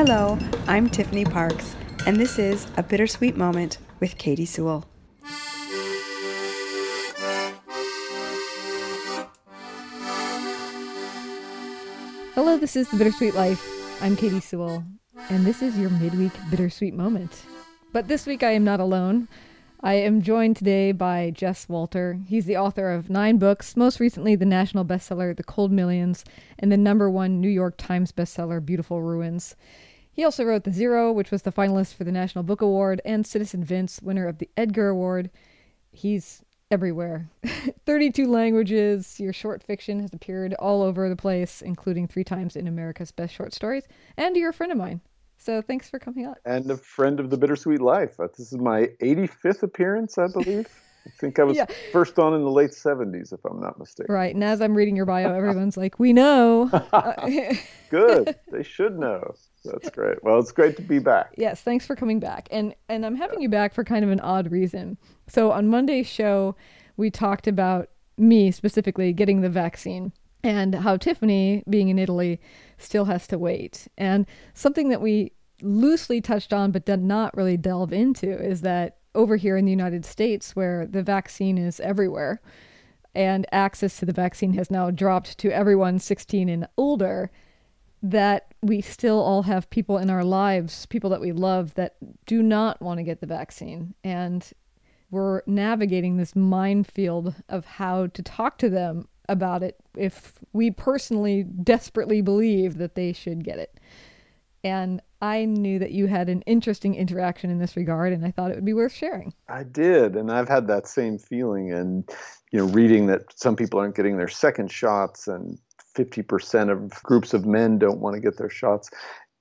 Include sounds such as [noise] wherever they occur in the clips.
Hello, I'm Tiffany Parks, and this is A Bittersweet Moment with Katie Sewell. Hello, this is The Bittersweet Life. I'm Katie Sewell, and this is your midweek bittersweet moment. But this week I am not alone. I am joined today by Jess Walter. He's the author of nine books, most recently the national bestseller The Cold Millions and the number one New York Times bestseller Beautiful Ruins. He also wrote The Zero, which was the finalist for the National Book Award, and Citizen Vince, winner of the Edgar Award. He's everywhere [laughs] 32 languages. Your short fiction has appeared all over the place, including three times in America's Best Short Stories. And you're a friend of mine. So thanks for coming on. And a friend of the Bittersweet Life. Uh, this is my 85th appearance, I believe. I think I was yeah. first on in the late 70s, if I'm not mistaken. Right. And as I'm reading your bio, everyone's like, we know. [laughs] Good. They should know. That's great. Well, it's great to be back. Yes, thanks for coming back. And and I'm having yeah. you back for kind of an odd reason. So on Monday's show, we talked about me specifically getting the vaccine and how Tiffany, being in Italy, still has to wait. And something that we loosely touched on but did not really delve into is that over here in the United States, where the vaccine is everywhere and access to the vaccine has now dropped to everyone 16 and older, that we still all have people in our lives, people that we love, that do not want to get the vaccine. And we're navigating this minefield of how to talk to them about it if we personally desperately believe that they should get it. And I knew that you had an interesting interaction in this regard, and I thought it would be worth sharing. I did, and I've had that same feeling. And you know, reading that some people aren't getting their second shots, and 50% of groups of men don't want to get their shots.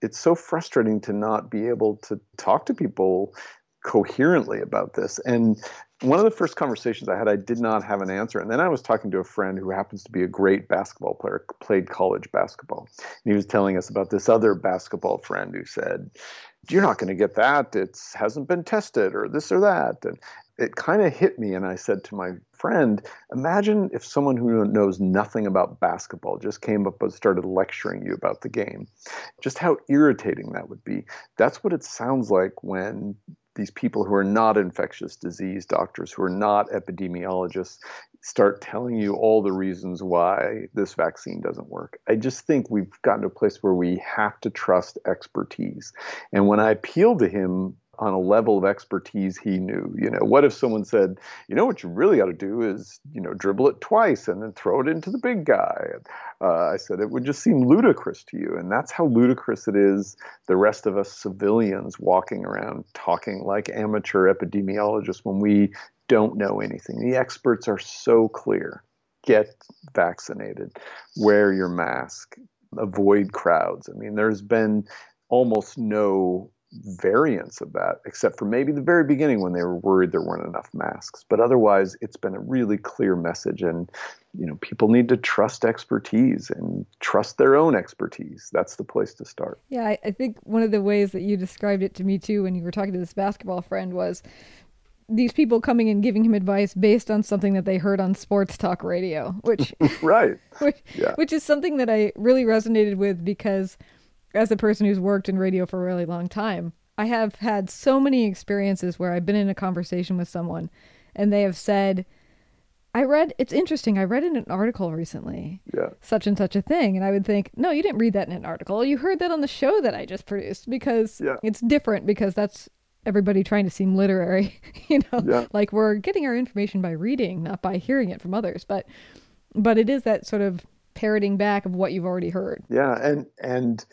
It's so frustrating to not be able to talk to people coherently about this. And one of the first conversations I had, I did not have an answer. And then I was talking to a friend who happens to be a great basketball player, played college basketball. And he was telling us about this other basketball friend who said, You're not going to get that. It hasn't been tested, or this or that. And it kind of hit me. And I said to my friend, Imagine if someone who knows nothing about basketball just came up and started lecturing you about the game. Just how irritating that would be. That's what it sounds like when these people who are not infectious disease doctors, who are not epidemiologists, start telling you all the reasons why this vaccine doesn't work. I just think we've gotten to a place where we have to trust expertise. And when I appealed to him on a level of expertise he knew. You know, what if someone said, you know, what you really ought to do is, you know, dribble it twice and then throw it into the big guy? Uh, I said it would just seem ludicrous to you, and that's how ludicrous it is. The rest of us civilians walking around talking like amateur epidemiologists when we don't know anything. The experts are so clear. Get vaccinated, wear your mask, avoid crowds. I mean, there's been almost no variants of that, except for maybe the very beginning when they were worried there weren't enough masks. But otherwise, it's been a really clear message, and you know, people need to trust expertise and trust their own expertise. That's the place to start. Yeah, I, I think one of the ways that you described it to me too, when you were talking to this basketball friend, was these people coming and giving him advice based on something that they heard on sports talk radio, which [laughs] right, [laughs] which, yeah. which is something that I really resonated with because as a person who's worked in radio for a really long time, I have had so many experiences where I've been in a conversation with someone and they have said, I read, it's interesting. I read in an article recently, yeah. such and such a thing. And I would think, no, you didn't read that in an article. You heard that on the show that I just produced because yeah. it's different because that's everybody trying to seem literary, [laughs] you know, yeah. like we're getting our information by reading, not by hearing it from others. But, but it is that sort of parroting back of what you've already heard. Yeah. And, and,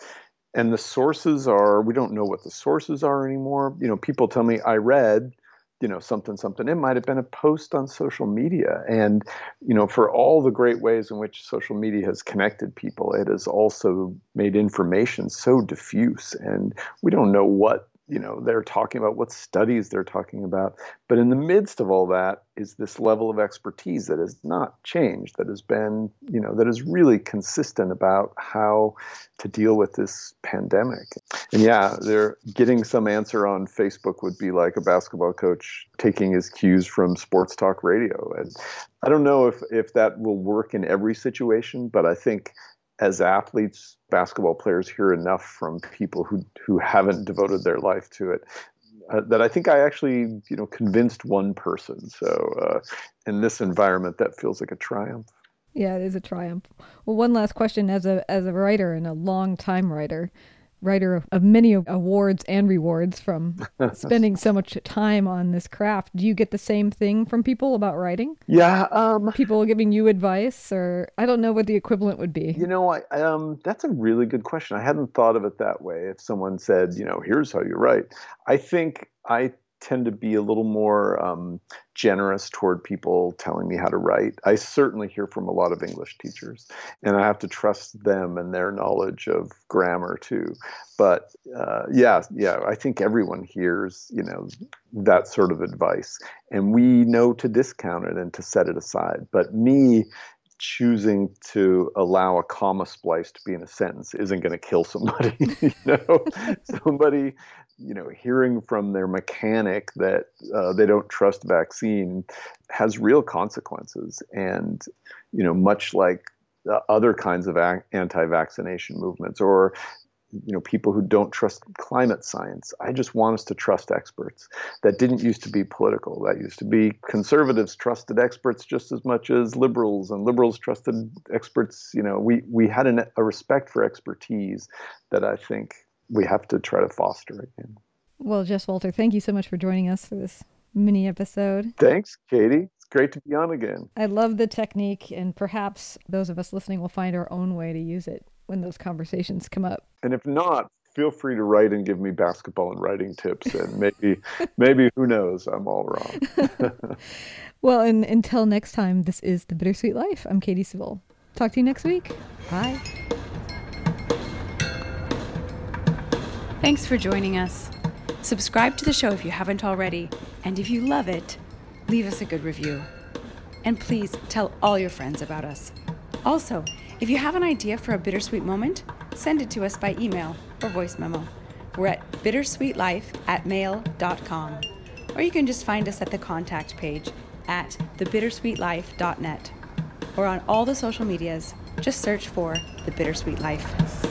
and the sources are we don't know what the sources are anymore. You know people tell me i read you know something something. It might have been a post on social media. And you know for all the great ways in which social media has connected people it has also made information so diffuse. And we don't know what you know they're talking about what studies they're talking about. But in the midst of all that is this level of expertise that has not changed that has been you know that is really consistent about how to deal with this pandemic. And yeah they're getting some answer on facebook would be like a basketball coach taking his cues from sports talk radio. And i don't know if if that will work in every situation but i think as athletes, basketball players hear enough from people who who haven't devoted their life to it. Uh, that I think I actually, you know, convinced one person. So uh, in this environment, that feels like a triumph. Yeah, it is a triumph. Well, one last question as a as a writer and a long time writer, writer of, many awards and rewards from [laughs] spending so much time on this craft. Do you get the same thing from people about writing? Yeah, um, people giving you advice, or I don't know what the equivalent would be. You know, I, um, that's a really good question. I hadn't thought of it that way. If someone said, you know, here's how you write, I think I tend to be a little more um, generous toward people telling me how to write. I certainly hear from a lot of English teachers, and I have to trust them and their knowledge of grammar too. But uh, yeah, yeah, I think everyone hears, you know, that sort of advice, and we know to discount it and to set it aside. But me, choosing to allow a comma splice to be in a sentence isn't going to kill somebody [laughs] you know somebody you know, hearing from their mechanic that uh, they don't trust vaccine has real consequences. And, you know, much like uh, other kinds of anti-vaccination movements or you know people who don't trust climate science i just want us to trust experts that didn't used to be political that used to be conservatives trusted experts just as much as liberals and liberals trusted experts you know we we had an, a respect for expertise that i think we have to try to foster again. Well, Jess Walter, thank you so much for joining us for this mini episode. Thanks, Katie. It's great to be on again. I love the technique, and perhaps those of us listening will find our own way to use it when those conversations come up. And if not, feel free to write and give me basketball and writing tips and maybe [laughs] maybe who knows i'm all wrong [laughs] well and until next time this is the bittersweet life i'm katie Sewell. talk to you next week bye Thanks for joining us. Subscribe to the show if you haven't already, and if you love it, leave us a good review. And please tell all your friends about us. Also, if you have an idea for a bittersweet moment, send it to us by email or voice memo. We're at bittersweetlife at mail.com. Or you can just find us at the contact page at thebittersweetlife.net or on all the social medias. Just search for The Bittersweet Life.